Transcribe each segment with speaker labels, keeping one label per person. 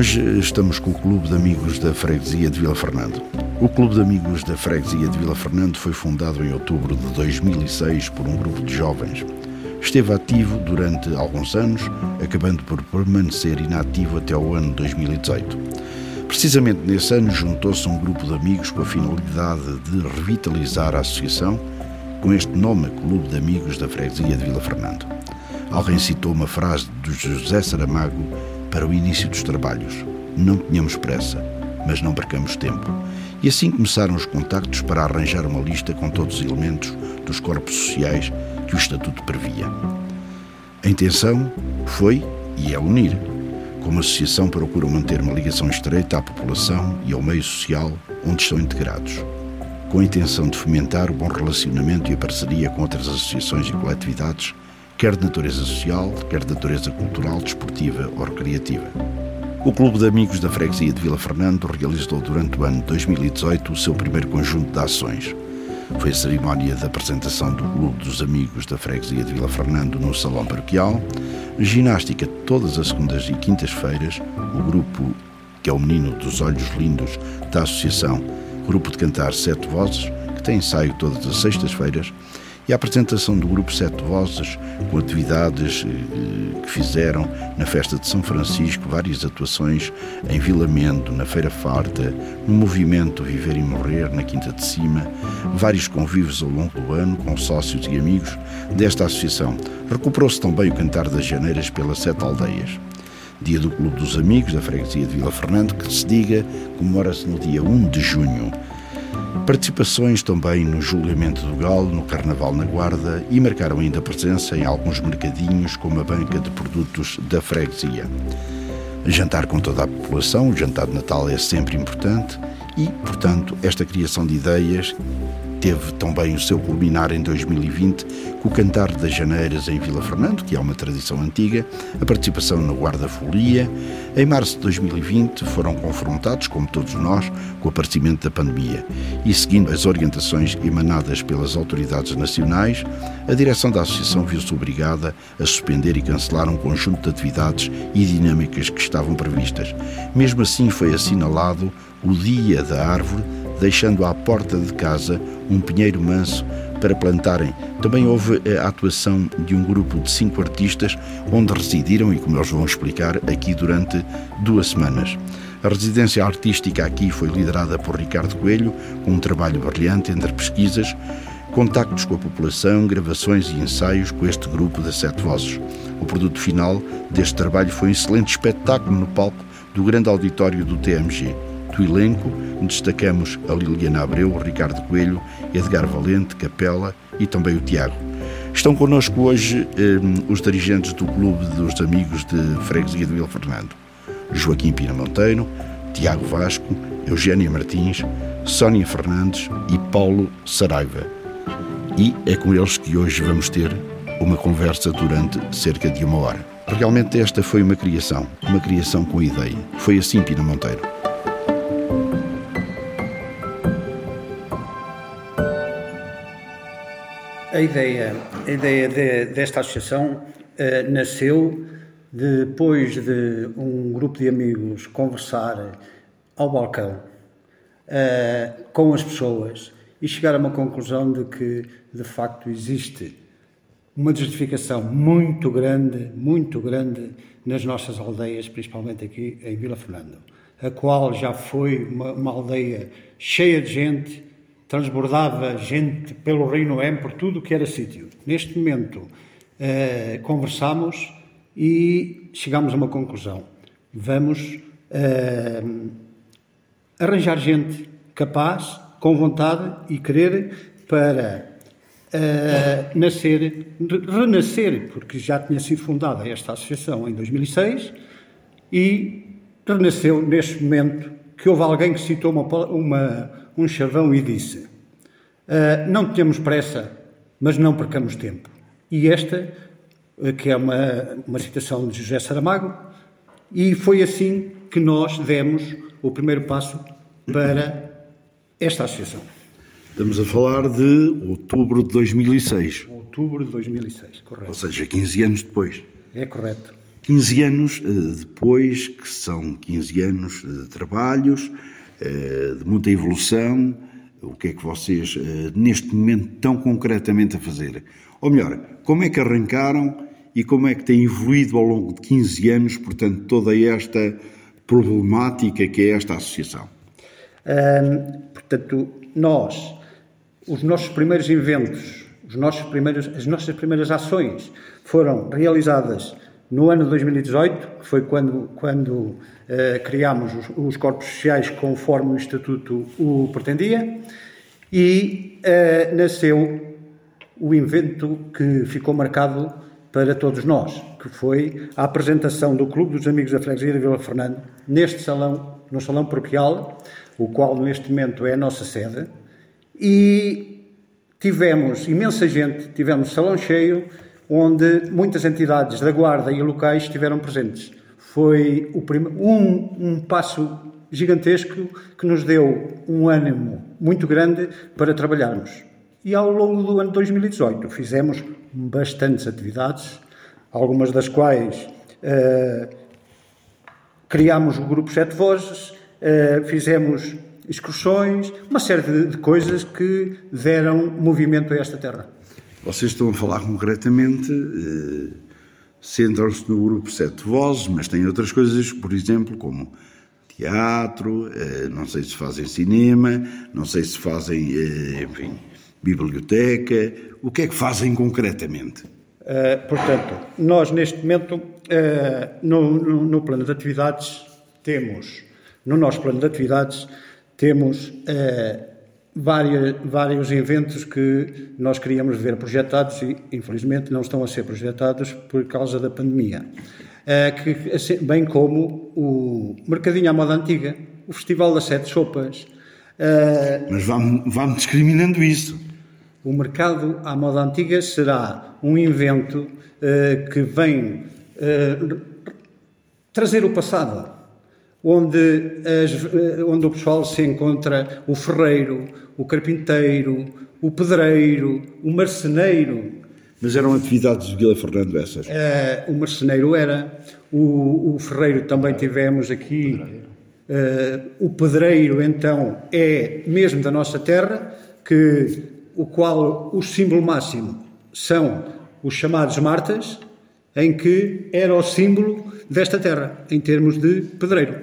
Speaker 1: Hoje estamos com o Clube de Amigos da Freguesia de Vila Fernando. O Clube de Amigos da Freguesia de Vila Fernando foi fundado em outubro de 2006 por um grupo de jovens. Esteve ativo durante alguns anos, acabando por permanecer inativo até o ano 2018. Precisamente nesse ano juntou-se um grupo de amigos com a finalidade de revitalizar a associação com este nome Clube de Amigos da Freguesia de Vila Fernando. Alguém citou uma frase do José Saramago para o início dos trabalhos. Não tenhamos pressa, mas não percamos tempo. E assim começaram os contactos para arranjar uma lista com todos os elementos dos corpos sociais que o Estatuto previa. A intenção foi e é unir. Como associação procura manter uma ligação estreita à população e ao meio social onde estão integrados, com a intenção de fomentar o bom relacionamento e a parceria com outras associações e coletividades quer de natureza social, quer de natureza cultural, desportiva ou recreativa. O Clube de Amigos da Freguesia de Vila Fernando realizou durante o ano 2018 o seu primeiro conjunto de ações. Foi a cerimónia de apresentação do Clube dos Amigos da Freguesia de Vila Fernando no Salão Paroquial, ginástica todas as segundas e quintas-feiras, o grupo, que é o Menino dos Olhos Lindos da Associação, Grupo de Cantar Sete Vozes, que tem ensaio todas as sextas-feiras, e a apresentação do grupo Sete Vozes, com atividades eh, que fizeram na festa de São Francisco, várias atuações em Vila Mendo, na Feira Farta, no movimento Viver e Morrer, na Quinta de Cima, vários convívios ao longo do ano com sócios e amigos desta associação. Recuperou-se também o Cantar das Janeiras pelas Sete Aldeias. Dia do Clube dos Amigos da Freguesia de Vila Fernando, que se diga, comemora-se no dia 1 de junho. Participações também no julgamento do Galo, no Carnaval na Guarda e marcaram ainda presença em alguns mercadinhos, como a banca de produtos da freguesia. Jantar com toda a população, o jantar de Natal é sempre importante e, portanto, esta criação de ideias teve também o seu culminar em 2020 com o Cantar das Janeiras em Vila Fernando, que é uma tradição antiga, a participação na Guarda Folia. Em março de 2020 foram confrontados, como todos nós, com o aparecimento da pandemia e seguindo as orientações emanadas pelas autoridades nacionais, a direção da associação viu-se obrigada a suspender e cancelar um conjunto de atividades e dinâmicas que estavam previstas. Mesmo assim foi assinalado o Dia da Árvore deixando à porta de casa um pinheiro manso para plantarem. Também houve a atuação de um grupo de cinco artistas, onde residiram, e como eles vão explicar, aqui durante duas semanas. A residência artística aqui foi liderada por Ricardo Coelho, com um trabalho brilhante entre pesquisas, contactos com a população, gravações e ensaios com este grupo de sete vozes. O produto final deste trabalho foi um excelente espetáculo no palco do grande auditório do TMG do elenco, destacamos a Liliana Abreu, Ricardo Coelho, Edgar Valente, Capela e também o Tiago. Estão connosco hoje eh, os dirigentes do Clube dos Amigos de Freguesia de Vila Fernando. Joaquim Pina Monteiro, Tiago Vasco, Eugénia Martins, Sónia Fernandes e Paulo Saraiva. E é com eles que hoje vamos ter uma conversa durante cerca de uma hora. Realmente esta foi uma criação, uma criação com ideia. Foi assim, Pina Monteiro.
Speaker 2: A ideia, a ideia de, desta associação uh, nasceu depois de um grupo de amigos conversar ao balcão uh, com as pessoas e chegar a uma conclusão de que, de facto, existe uma justificação muito grande, muito grande nas nossas aldeias, principalmente aqui em Vila Fernando, a qual já foi uma, uma aldeia cheia de gente, transbordava gente pelo Rio Noém, por tudo que era sítio. Neste momento, eh, conversamos e chegamos a uma conclusão. Vamos eh, arranjar gente capaz, com vontade e querer para eh, nascer, renascer, porque já tinha sido fundada esta associação em 2006 e renasceu neste momento que houve alguém que citou uma, uma um chavão e disse: uh, Não temos pressa, mas não percamos tempo. E esta, uh, que é uma, uma citação de José Saramago, e foi assim que nós demos o primeiro passo para esta associação.
Speaker 1: Estamos a falar de outubro de 2006.
Speaker 2: Outubro de 2006, correto.
Speaker 1: Ou seja, 15 anos depois.
Speaker 2: É correto.
Speaker 1: 15 anos depois, que são 15 anos de trabalhos, de muita evolução, o que é que vocês, neste momento, estão concretamente a fazer? Ou melhor, como é que arrancaram e como é que tem evoluído ao longo de 15 anos, portanto, toda esta problemática que é esta associação?
Speaker 2: portanto, nós, os nossos primeiros eventos, os nossos primeiros, as nossas primeiras ações foram realizadas no ano de 2018, que foi quando, quando uh, criámos os, os, corpos sociais conforme o Estatuto o pretendia, e uh, nasceu o evento que ficou marcado para todos nós, que foi a apresentação do Clube dos Amigos da Freguesia de Vila Fernando, neste salão, no salão paroquial, o qual neste momento é a nossa sede, e tivemos imensa gente, tivemos salão cheio, onde muitas entidades da Guarda e locais estiveram presentes. Foi um, um passo gigantesco que nos deu um ânimo muito grande para trabalharmos. E ao longo do ano 2018 fizemos bastantes atividades, algumas das quais uh, criámos o grupo Sete Vozes, uh, fizemos excursões, uma série de, de, coisas que deram movimento a esta terra.
Speaker 1: Vocês estão a falar concretamente, uh, centram-se no grupo Sete Vozes, mas têm outras coisas, por exemplo, como teatro, não sei se fazem cinema, não sei se fazem, enfim, biblioteca? O que é que fazem concretamente?
Speaker 2: Uh, portanto, nós neste momento, uh, no, no, no, plano de atividades, temos, no nosso plano de atividades, temos vários, vários eventos que nós queríamos ver projetados e, infelizmente, não estão a ser projetados por causa da pandemia. Que, assim, bem como o Mercadinho à Moda Antiga, o Festival das Sete Sopas.
Speaker 1: Mas vamos, discriminando isso.
Speaker 2: O mercado à moda antiga será um invento uh, que vem trazer o passado, onde, as, onde o pessoal se encontra o ferreiro, o carpinteiro, o pedreiro, o marceneiro.
Speaker 1: Mas eram atividades de Vila Fernando essas?
Speaker 2: o marceneiro era, o, o ferreiro também tivemos aqui. o pedreiro, então, é mesmo da nossa terra, que o qual o símbolo máximo são os chamados martas, em que era o símbolo desta terra, em termos de pedreiro.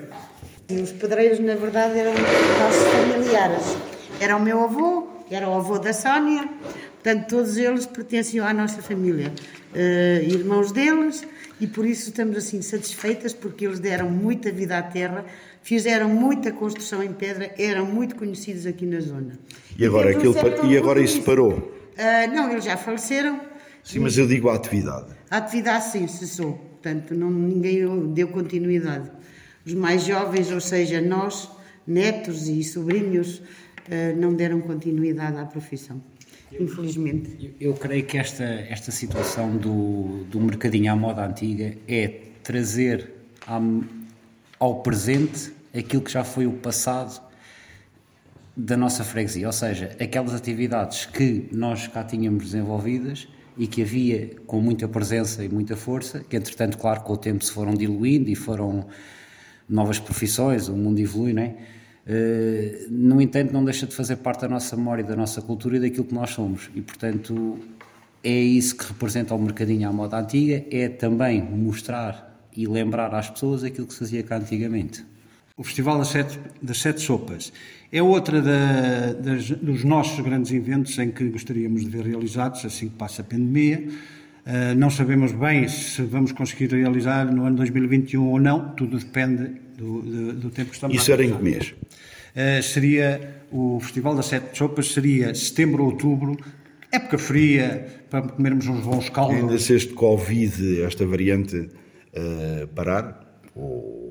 Speaker 3: Os pedreiros, na verdade, eram nossos familiares. Era o meu avô, era o avô da Sónia, portanto, todos eles pertenciam à nossa família. Uh, irmãos deles, e por isso estamos assim satisfeitas, porque eles deram muita vida à terra, fizeram muita construção em pedra, eram muito conhecidos aqui na zona.
Speaker 1: E agora, aquilo, e agora isso parou?
Speaker 3: Uh, não, eles já faleceram.
Speaker 1: Sim, mas eu digo a atividade.
Speaker 3: A atividade sim, cessou. Portanto, não, ninguém deu continuidade. Os mais jovens, ou seja, nós, netos e sobrinhos, não deram continuidade à profissão. Infelizmente.
Speaker 4: Eu, eu creio que esta, esta situação do, do mercadinho à moda antiga é trazer ao, ao presente aquilo que já foi o passado da nossa freguesia, ou seja, aquelas atividades que nós cá tínhamos desenvolvidas e que havia com muita presença e muita força, que entretanto, claro, com o tempo se foram diluindo e foram novas profissões, o mundo evolui, não é? Uh, no entanto, não deixa de fazer parte da nossa memória, da nossa cultura e daquilo que nós somos. E, portanto, é isso que representa o mercadinho à moda antiga, é também mostrar e lembrar às pessoas aquilo que se fazia cá antigamente.
Speaker 2: O Festival das Sete, das Sete Sopas é outra da, das, dos nossos grandes eventos em que gostaríamos de ver realizados assim que passa a pandemia. Uh, não sabemos bem se vamos conseguir realizar no ano 2021 ou não, tudo depende do, do, do tempo que estamos
Speaker 1: Isso era em que mês?
Speaker 2: Uh, seria o Festival das Sete Sopas, seria setembro ou outubro, época fria, para comermos uns bons caldos.
Speaker 1: Ainda se este Covid, esta variante, uh, parar? Ou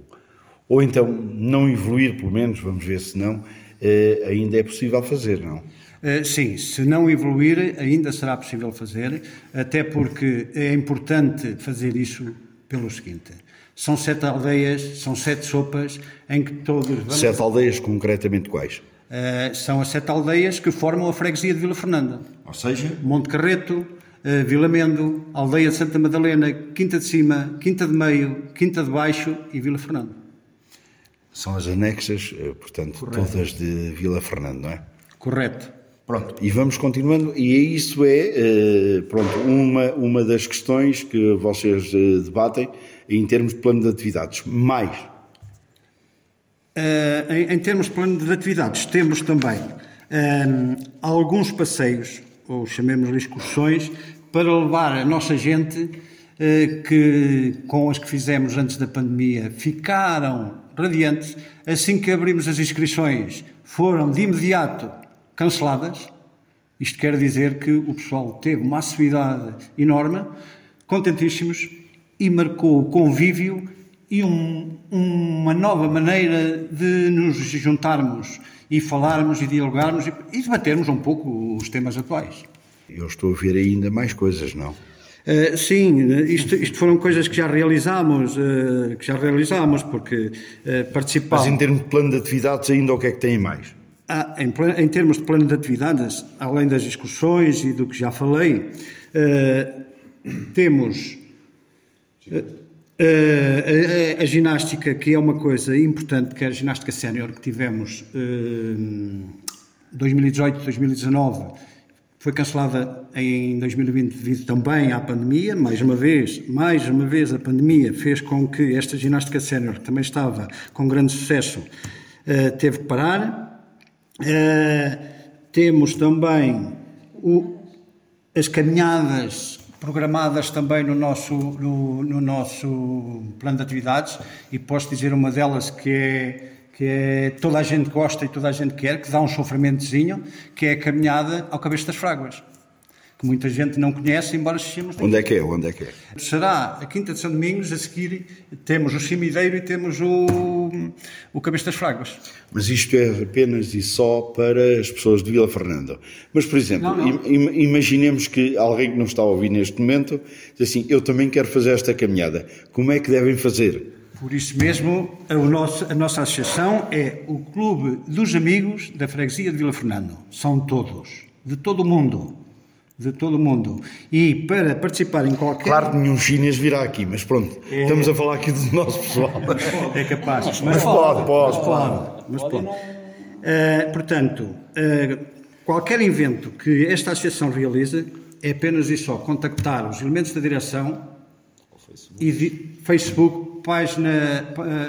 Speaker 1: ou então não evoluir, pelo menos, vamos ver se não, eh, ainda é possível fazer, não?
Speaker 2: Eh, sim, se não evoluir, ainda será possível fazer, até porque é importante fazer isso pelo seguinte: são sete aldeias, são sete sopas em que todos. Vamos...
Speaker 1: Sete aldeias, concretamente quais?
Speaker 2: Uh, são as sete aldeias que formam a freguesia de Vila Fernanda.
Speaker 1: Ou seja?
Speaker 2: Monte Carreto, uh, Vila Mendo, Aldeia de Santa Madalena, Quinta de Cima, Quinta de Meio, Quinta de Baixo e Vila Fernando.
Speaker 1: São as anexas, eh, portanto, Correto. todas de Vila Fernando, não é?
Speaker 2: Correto.
Speaker 1: Pronto, e vamos continuando, e isso é, pronto, uma, uma das questões que vocês debatem em termos de plano de atividades. Mais,
Speaker 2: Uh, em, em, termos de plano de atividades, temos também uh, alguns passeios, ou chamemos-lhe excursões, para levar a nossa gente, uh, que com as que fizemos antes da pandemia ficaram radiantes, assim que abrimos as inscrições, foram de imediato canceladas. Isto quer dizer que o pessoal teve uma assiduidade enorme, contentíssimos, e marcou o convívio e um, uma nova maneira de nos juntarmos e falarmos e dialogarmos e, e debatermos um pouco os temas atuais.
Speaker 1: Eu estou a ver ainda mais coisas, não?
Speaker 2: Uh, sim, isto, isto, foram coisas que já realizámos, uh, que já realizámos, porque uh, participar...
Speaker 1: Mas em termos de plano de atividades, ainda o que é que tem mais?
Speaker 2: Ah, em, em, termos de plano de atividades, além das excursões e do que já falei, temos Uh, a, a, ginástica, que é uma coisa importante, que é a ginástica sénior que tivemos uh, 2018, 2019, foi cancelada em 2020 devido também à pandemia. Mais uma vez, mais uma vez a pandemia fez com que esta ginástica sénior, que também estava com grande sucesso, teve que parar. Uh, temos também o, as caminhadas programadas também no nosso, no, no, nosso plano de atividades e posso dizer uma delas que é, que é toda a gente gosta e toda a gente quer, que dá um sofrimentozinho, que é a caminhada ao Cabeço das Fráguas que muita gente não conhece, embora sejamos...
Speaker 1: Onde é que é? Onde é que é?
Speaker 2: Será a Quinta de São Domingos, a seguir temos o Cimideiro e temos o, o Cabeça das Fragas.
Speaker 1: Mas isto é apenas e só para as pessoas de Vila Fernanda. Mas, por exemplo, não, não. Im imaginemos que alguém que não está a ouvir neste momento diz assim, eu também quero fazer esta caminhada. Como é que devem fazer?
Speaker 2: Por isso mesmo, a, nosso, a nossa associação é o Clube dos Amigos da Freguesia de Vila Fernando. São todos, de todo o mundo de todo o mundo. E para participar em qualquer.
Speaker 1: Claro que nenhum chinês virá aqui, mas pronto, é... estamos a falar aqui do nosso pessoal.
Speaker 2: É capaz. Mas,
Speaker 1: mas pode, pode, pode.
Speaker 2: Mas pode. Uh, portanto, uh, qualquer evento que esta associação realiza é apenas e só contactar os elementos da direção Facebook. e de, Facebook, página,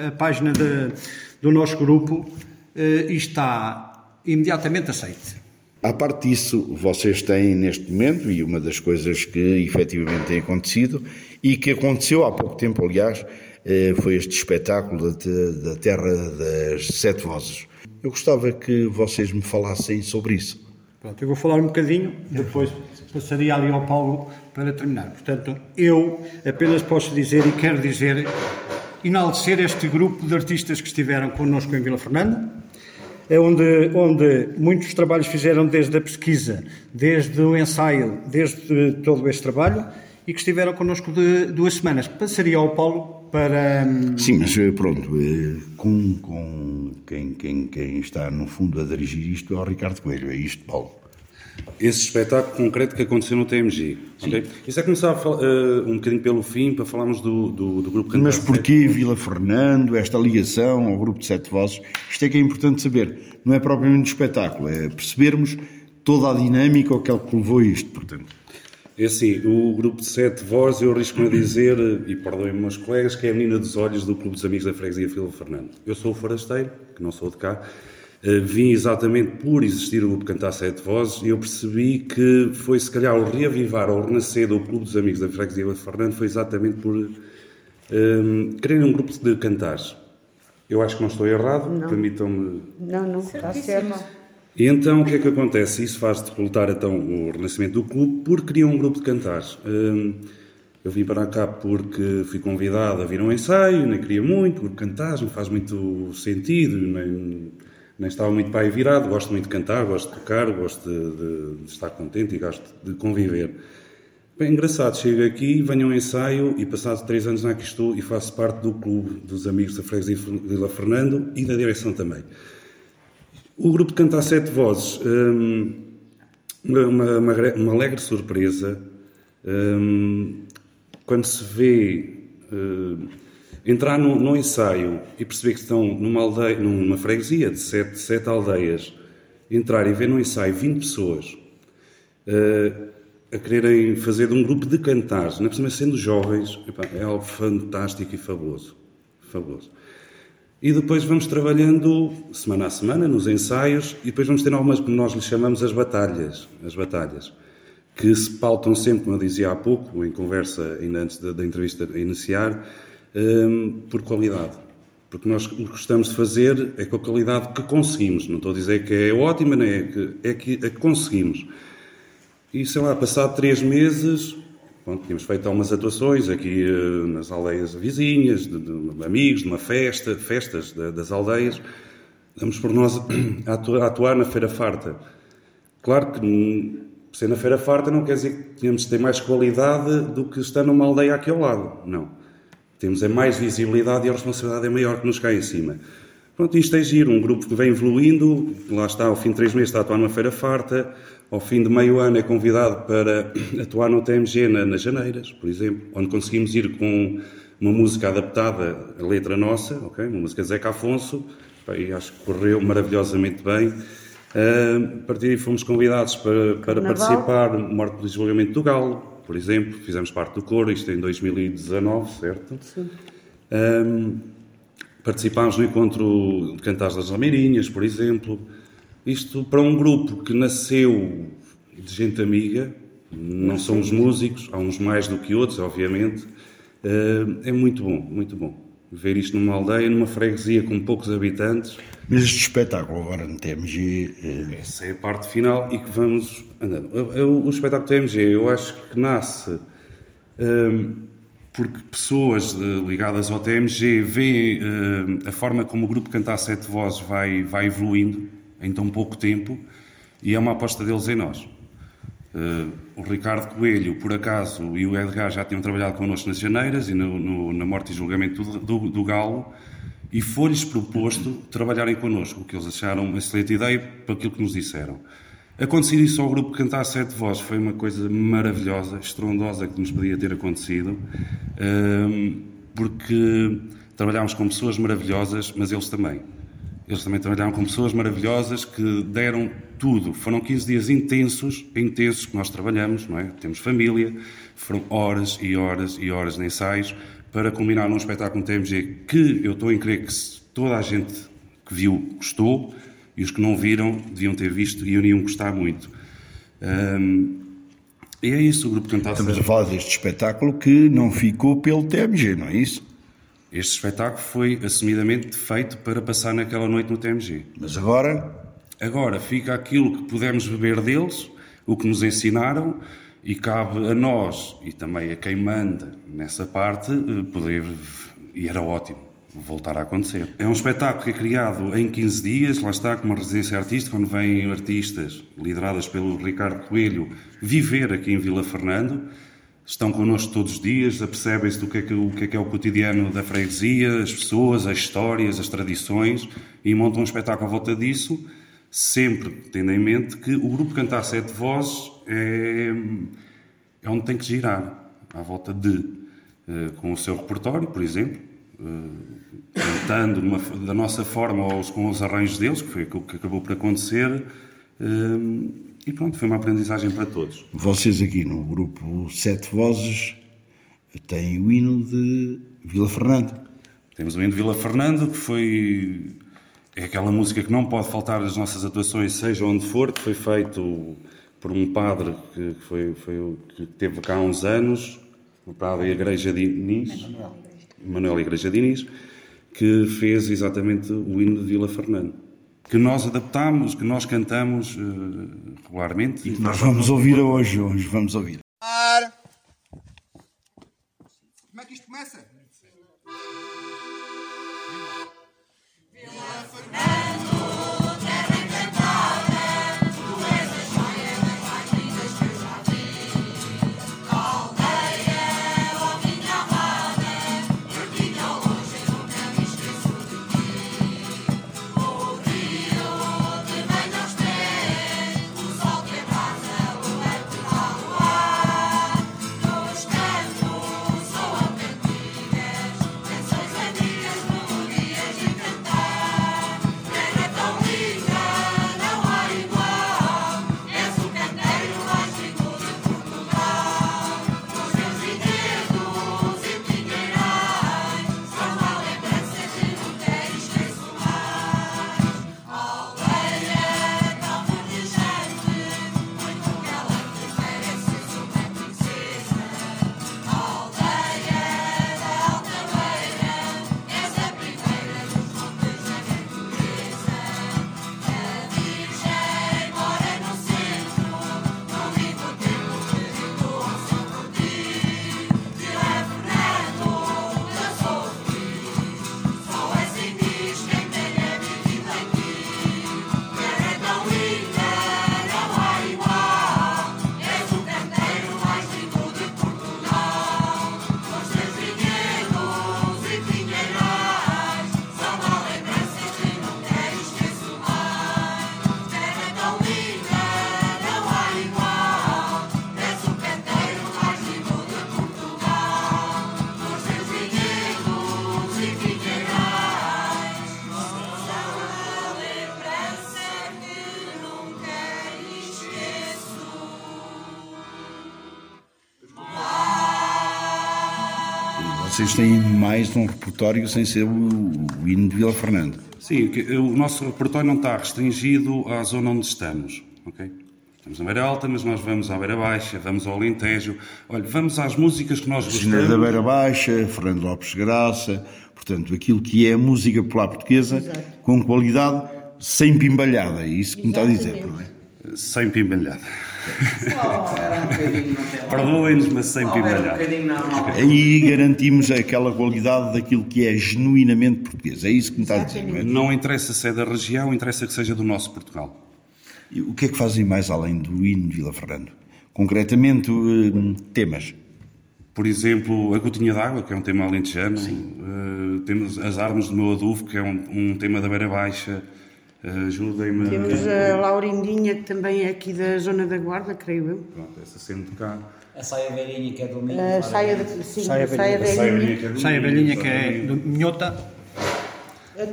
Speaker 2: a página de, do nosso grupo, uh, e está imediatamente aceite.
Speaker 1: À parte disso, vocês têm neste momento, e uma das coisas que efetivamente tem acontecido, e que aconteceu há pouco tempo, aliás, eh, foi este espetáculo da, Terra das Sete Vozes. Eu gostava que vocês me falassem sobre isso.
Speaker 2: Pronto, eu vou falar um bocadinho, depois passaria ali ao Paulo para terminar. Portanto, eu apenas posso dizer e quero dizer, enaltecer este grupo de artistas que estiveram connosco em Vila Fernanda, é onde, onde muitos trabalhos fizeram desde a pesquisa, desde o ensaio, desde todo este trabalho e que estiveram connosco de duas semanas. Passaria ao Paulo para.
Speaker 1: Hum, Sim, mas eh, pronto, eh, com, com quem, quem, quem está no fundo a dirigir isto é o Ricardo Coelho, é isto, Paulo
Speaker 5: esse espetáculo concreto que aconteceu no TMG. Okay? Isso é começar uh, um bocadinho pelo fim para falarmos do, do, do grupo
Speaker 1: Cantar Mas porquê Vila Fernando, esta ligação ao grupo de Sete Vozes? Isto é que é importante saber. Não é propriamente um espetáculo, é percebermos toda a dinâmica ao que ele levou isto, portanto.
Speaker 5: É assim, o grupo de Sete Vozes, eu arrisco-me a dizer, e perdoem-me meus colegas, que é a menina dos olhos do Clube dos Amigos da Freguesia Vila Fernando. Eu sou o forasteiro, que não sou de cá, vim exatamente por existir o grupo Cantar Sete Vozes e eu percebi que foi se calhar o reavivar ou renascer do Clube dos Amigos da Freguesia de Fernando foi exatamente por um, ehm, querer um grupo de cantares. Eu acho que não estou errado, permitam-me.
Speaker 3: Não, não, está certo.
Speaker 5: E então o que é que acontece? Isso faz decoletar então o renascimento do clube porque queria um grupo de cantares. Um, ehm, eu vim para cá porque fui convidado a vir a um ensaio, nem queria muito, o grupo de cantares não faz muito sentido, nem nem estava muito aí virado, gosto muito de cantar, gosto de tocar, gosto de, de, estar contente e gosto de conviver. Bem, engraçado, chego aqui, venho a um ensaio e passados três anos aqui estou e faço parte do clube dos amigos da Freguesia Vila Fernando e da direção também. O grupo de Cantar Sete Vozes, hum, uma, uma, uma, alegre surpresa, Hum, quando se vê uh, entrar no, no, ensaio e perceber que estão numa, aldeia, numa freguesia de sete, sete aldeias, entrar e ver no ensaio 20 pessoas uh, a quererem fazer de um grupo de cantares, por sendo jovens, é algo fantástico e fabuloso. fabuloso. E depois vamos trabalhando semana a semana nos ensaios e depois vamos ter algumas que nós lhe chamamos as batalhas, as batalhas, que se pautam sempre, como eu dizia há pouco, em conversa ainda antes da, da entrevista iniciar, um, por qualidade. Porque nós o que gostamos de fazer é com a qualidade que conseguimos. Não estou a dizer que é ótima, nem é que, é que, é que conseguimos. E sei lá, passado três meses, Bom, tínhamos feito algumas atuações aqui uh, nas aldeias vizinhas, de, de, amigos, de uma festa, festas das aldeias. Damos por nós a atuar, a atuar na Feira Farta. Claro que hum, ser na Feira Farta não quer dizer que tínhamos de ter mais qualidade do que estar numa aldeia aqui ao lado. Não. Temos é mais visibilidade e a responsabilidade é maior que nos cá em cima. Pronto, isto é giro. Um grupo que vem evoluindo, lá está, ao fim de três meses está a atuar numa Feira Farta ao fim de meio ano é convidado para atuar no TMG na, nas Janeiras, por exemplo, onde conseguimos ir com uma música adaptada, a letra nossa, ok, uma música de Zeca Afonso, e acho que correu maravilhosamente bem. Uh, a partir daí fomos convidados para, para participar no Morte do Desenvolvimento do Galo, por exemplo, fizemos parte do coro, isto em 2019, certo? Sim. Um, participámos no encontro de Cantares das Lameirinhas, por exemplo. Isto para um grupo que nasceu de gente amiga, não somos músicos, há uns mais do que outros, obviamente, eh, é muito bom, muito bom. Ver isto numa aldeia, numa freguesia com poucos habitantes.
Speaker 1: Mas este espetáculo agora no TMG.
Speaker 5: É... Essa é a parte final e que vamos andando. O, espetáculo TMG, eu acho que nasce um, eh, porque pessoas ligadas ao TMG veem a forma como o grupo Cantar Sete Vozes vai, vai evoluindo em tão pouco tempo e é uma aposta deles em nós. Uh, o Ricardo Coelho, por acaso, e o Edgar já tinham trabalhado connosco nas Janeiras e no, no, na morte e julgamento do, do, do Galo e foi-lhes proposto trabalharem connosco, o que eles acharam uma excelente ideia para aquilo que nos disseram. Acontecido isso ao grupo Cantar Sete Vozes foi uma coisa maravilhosa, estrondosa que nos podia ter acontecido, uh, porque trabalhámos com pessoas maravilhosas, mas eles também. Eles também trabalharam com pessoas maravilhosas que deram tudo. Foram 15 dias intensos, intensos que nós trabalhamos, não é? Temos família, foram horas e horas e horas de ensaios para culminar num espetáculo TMG que eu estou em crer que toda a gente que viu gostou e os que não viram deviam ter visto e iriam gostar muito. Um, e é isso, o Grupo Cantar
Speaker 1: Estamos a falar deste espetáculo que não ficou pelo TMG, não é isso?
Speaker 5: Este espetáculo foi assumidamente feito para passar naquela noite no TMG.
Speaker 1: Mas agora?
Speaker 5: Agora fica aquilo que pudemos beber deles, o que nos ensinaram, e cabe a nós e também a quem manda nessa parte eh, poder, e era ótimo, voltar a acontecer. É um espetáculo que é criado em 15 dias, lá está, com uma residência artística, onde vêm artistas lideradas pelo Ricardo Coelho viver aqui em Vila Fernando estão connosco todos os dias, apercebem-se do que é que, o que é, que é o cotidiano da freguesia, as pessoas, as histórias, as tradições e montam um espetáculo à volta disso, sempre tendo em mente que o grupo Cantar Sete Vozes é, é onde tem que girar, à volta de, uh, com o seu repertório, por exemplo, uh, cantando da nossa forma ou com os arranjos deles, que foi o que acabou por acontecer. E pronto, foi uma aprendizagem para todos.
Speaker 1: Vocês aqui no grupo Sete Vozes têm o hino de Vila Fernando.
Speaker 5: Temos o hino de Vila Fernando, que foi é aquela música que não pode faltar nas nossas atuações, seja onde for, que foi feito por um padre que, foi, foi, que teve cá há uns anos, o padre Igreja de Inês, Manuel Igreja de Inês, que fez exatamente o hino de Vila Fernando que nós adaptamos, que nós cantamos uh, regularmente.
Speaker 1: E que nós vamos ouvir hoje, hoje vamos ouvir. Como vocês têm mais um repertório sem ser o, o hino de Vila Fernando.
Speaker 5: Sim, o nosso repertório não está restringido à zona onde estamos, ok? Estamos na Beira Alta, mas nós vamos à Beira Baixa, vamos ao Alentejo. Olha, vamos às músicas que nós gostamos.
Speaker 1: da Beira Baixa, Fernando Lopes Graça, portanto, aquilo que é a música popular portuguesa Exato. com qualidade, sem pimbalhada, é isso que me está a dizer, não é?
Speaker 5: Sem pimbalhada. Perdoem-nos, mas sem pimbalhada.
Speaker 1: Aí garantimos aquela qualidade daquilo que é genuinamente português. É isso que me está a dizer, não é?
Speaker 5: Não interessa se é da região, interessa que seja do nosso Portugal.
Speaker 1: E o que é que fazem mais além do hino de Vila Fernando? Concretamente, uh, temas?
Speaker 5: Por exemplo, a Gotinha d'Água, que é um tema alentejano. Uh, temos as Armas do Meu Aduvo, que é um, um tema da Beira Baixa. Ajudem-me.
Speaker 3: Temos a Laurindinha, que também é aqui da Zona da Guarda, creio eu.
Speaker 5: Pronto, essa sendo cá.
Speaker 4: A saia velhinha que é do Minho.
Speaker 3: A saia, de, sim, saia, saia velhinha.
Speaker 2: Saia velhinha que é do Minhota.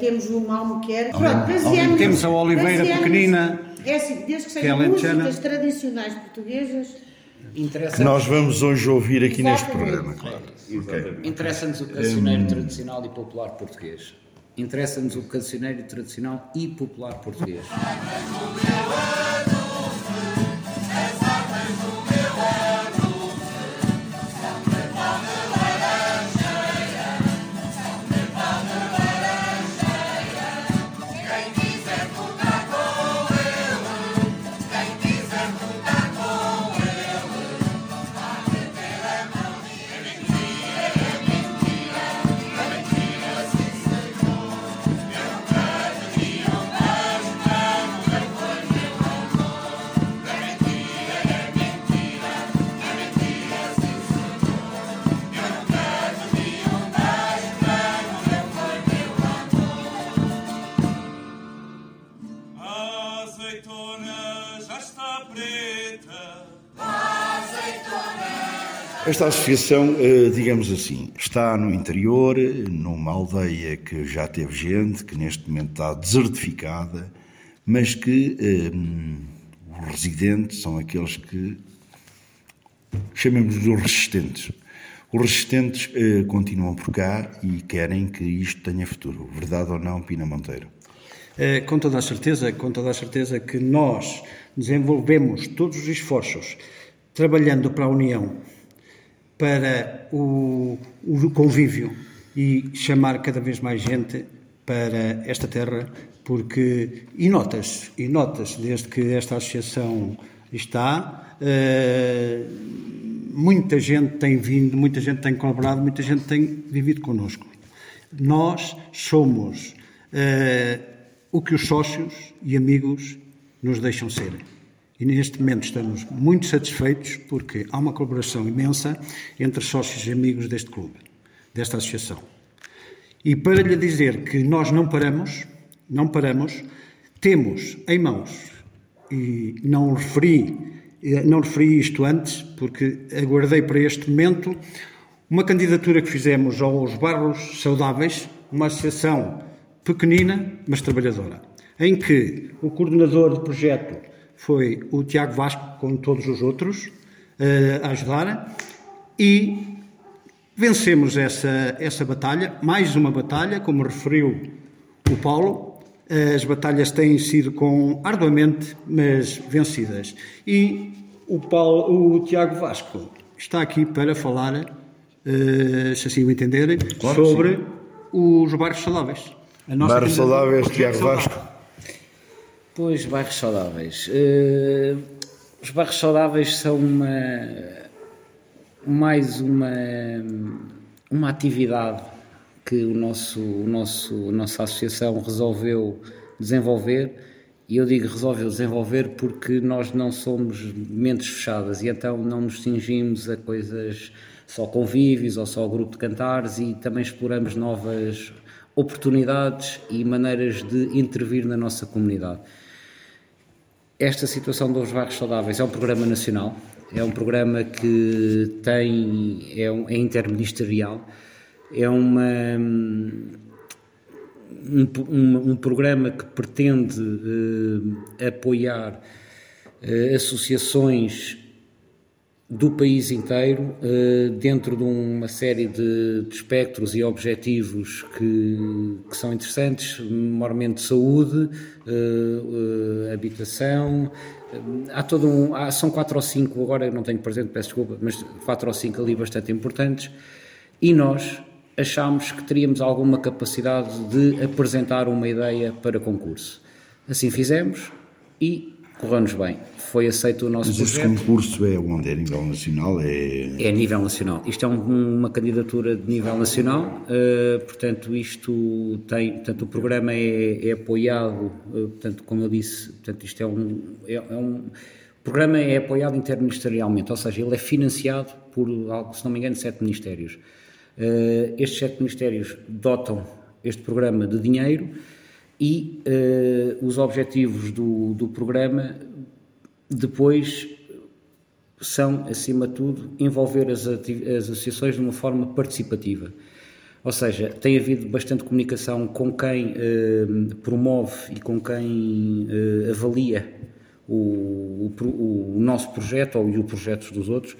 Speaker 3: Temos o Malmo que é.
Speaker 2: Pronto, Temos a Oliveira Pequenina.
Speaker 3: É assim, desde que sejam que músicas tradicionais portuguesas.
Speaker 1: Que nós vamos hoje ouvir aqui Exatamente. neste programa, claro.
Speaker 4: Okay. Interessa-nos o cancioneiro um... tradicional e popular português. Interessa-nos o cancioneiro tradicional e popular português.
Speaker 1: Esta associação, eh, digamos assim, está no interior, numa aldeia que já teve gente, que neste momento está desertificada, mas que um, eh, os residentes são aqueles que chamemos de resistentes. Os resistentes uh, continuam por cá e querem que isto tenha futuro. Verdade ou não, Pina Monteiro?
Speaker 2: Com toda a certeza, com toda a certeza que nós desenvolvemos todos os esforços trabalhando para a União para o, o convívio e chamar cada vez mais gente para esta terra, porque, e notas, e notas, desde que esta associação está, uh, muita gente tem vindo, muita gente tem colaborado, muita gente tem vivido connosco. Nós somos uh, o que os sócios e amigos nos deixam ser. E neste momento estamos muito satisfeitos porque há uma colaboração imensa entre sócios e amigos deste clube, desta associação. E para lhe dizer que nós não paramos, não paramos, temos em mãos, e não referi, não referi isto antes, porque aguardei para este momento, uma candidatura que fizemos aos Barros Saudáveis, uma associação pequenina, mas trabalhadora, em que o coordenador de projeto foi o Tiago Vasco, com todos os outros, uh, a ajudar e vencemos essa, essa batalha, mais uma batalha, como referiu o Paulo. As batalhas têm sido com arduamente, mas vencidas. E o, Paulo, o Tiago Vasco está aqui para falar, uh, se assim o entenderem, claro sobre os bairros saudáveis.
Speaker 1: Bairros saudáveis, Tiago Vasco.
Speaker 4: Pois, bairros saudáveis. Uh, os bairros saudáveis são uma, mais uma, uma atividade que o nosso, o nosso, a nossa associação resolveu desenvolver. E eu digo resolveu desenvolver porque nós não somos mentes fechadas e então não nos cingimos a coisas só convívios ou só grupo de cantares e também exploramos novas oportunidades e maneiras de intervir na nossa comunidade. Esta situação dos bairros saudáveis é um programa nacional, é um programa que tem, é, um, é interministerial, é uma, um, um, um programa que pretende uh, apoiar uh, associações do país inteiro, eh, dentro de uma série de, de espectros e objetivos que, que, são interessantes, normalmente saúde, eh, eh, habitação, há todo um, há, são quatro ou cinco, agora não tenho presente, peço desculpa, mas quatro ou cinco ali bastante importantes, e nós achámos que teríamos alguma capacidade de apresentar uma ideia para concurso. Assim fizemos e correu-nos bem. Foi aceito o nosso
Speaker 1: Mas
Speaker 4: projeto.
Speaker 1: Mas este concurso é onde? É a nível nacional? É,
Speaker 4: é a nível nacional. Isto é um, uma candidatura de nível nacional, uh, portanto isto tem, portanto o programa é, é apoiado, uh, portanto como eu disse, portanto isto é um, é, é um o programa é apoiado interministerialmente, ou seja, ele é financiado por, se não me engano, sete ministérios. Uh, estes sete ministérios dotam este programa de dinheiro e uh, os objetivos do, do programa depois são, acima de tudo, envolver as, as associações de uma forma participativa. Ou seja, tem havido bastante comunicação com quem uh, promove e com quem uh, avalia o, o, o, nosso projeto ou o projetos dos outros.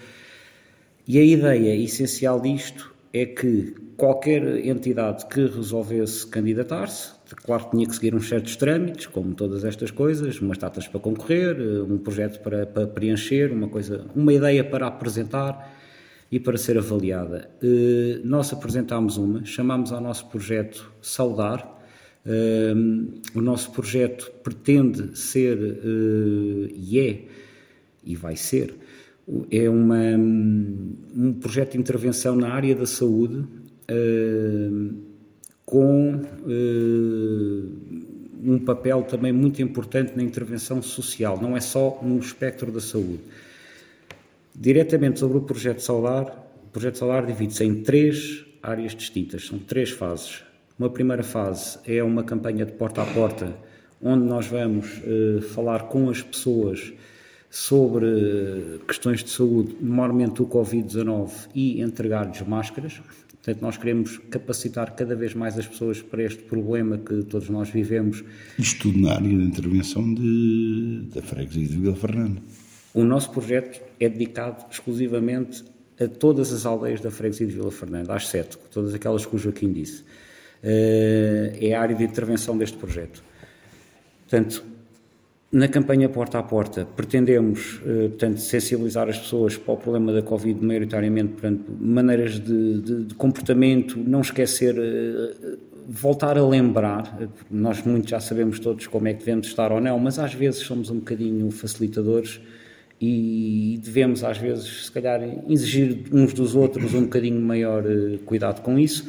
Speaker 4: E a ideia essencial disto é que qualquer entidade que resolvesse candidatar-se Claro que tinha que seguir uns certos trâmites, como todas estas coisas, umas datas para concorrer, eh, um projeto para, para preencher, uma coisa, uma ideia para apresentar e para ser avaliada. Eh, nós apresentámos uma, chamámos ao nosso projeto Saudar. Eh, o nosso projeto pretende ser e é, e vai ser, é uma, um projeto de intervenção na área da saúde com uh, um papel também muito importante na intervenção social, não é só no espectro da saúde. Diretamente sobre o projeto Solar, o projeto Solar divide-se em três áreas distintas, são três fases. Uma primeira fase é uma campanha de porta a porta, onde nós vamos uh, falar com as pessoas sobre questões de saúde, normalmente o Covid-19, e entregar-lhes máscaras. Portanto, nós queremos capacitar cada vez mais as pessoas para este problema que todos nós vivemos.
Speaker 1: Isto tudo na área de intervenção de, da freguesia de Vila Fernando.
Speaker 4: O nosso projeto é dedicado exclusivamente a todas as aldeias da freguesia de Vila Fernando, às sete, todas aquelas que o Joaquim disse. Eh, é a área de intervenção deste projeto. Portanto, na campanha Porta a Porta, pretendemos, eh, portanto, sensibilizar as pessoas para o problema da Covid, maioritariamente, portanto, maneiras de, de, de comportamento, não esquecer, eh, voltar a lembrar, nós muitos já sabemos todos como é que devemos estar ou não, mas às vezes somos um bocadinho facilitadores e devemos, às vezes, se calhar, exigir uns dos outros um bocadinho maior eh, cuidado com isso.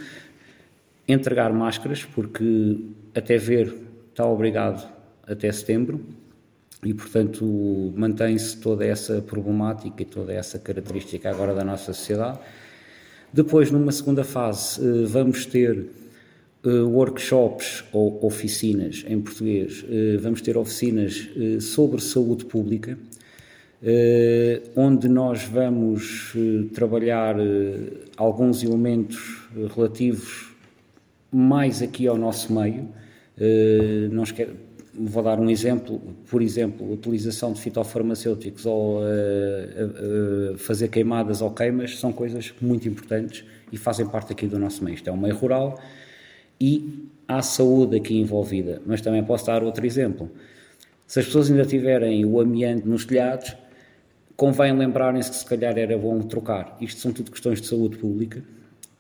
Speaker 4: Entregar máscaras, porque até ver está obrigado até setembro, e, portanto, mantém-se toda essa problemática e toda essa característica agora da nossa sociedade. Depois, numa segunda fase, eh, vamos ter eh, workshops ou oficinas em português, eh, vamos ter oficinas sobre saúde pública, onde nós vamos trabalhar alguns elementos relativos mais aqui ao nosso meio. Não vou dar um exemplo, por exemplo, utilização de fitofarmacêuticos ou uh, uh, fazer queimadas ou queimas são coisas muito importantes e fazem parte aqui do nosso meio. Isto é um meio rural e há saúde aqui envolvida, mas também posso dar outro exemplo. Se as pessoas ainda tiverem o amianto nos telhados, convém lembrarem-se que se calhar era bom trocar. Isto são tudo questões de saúde pública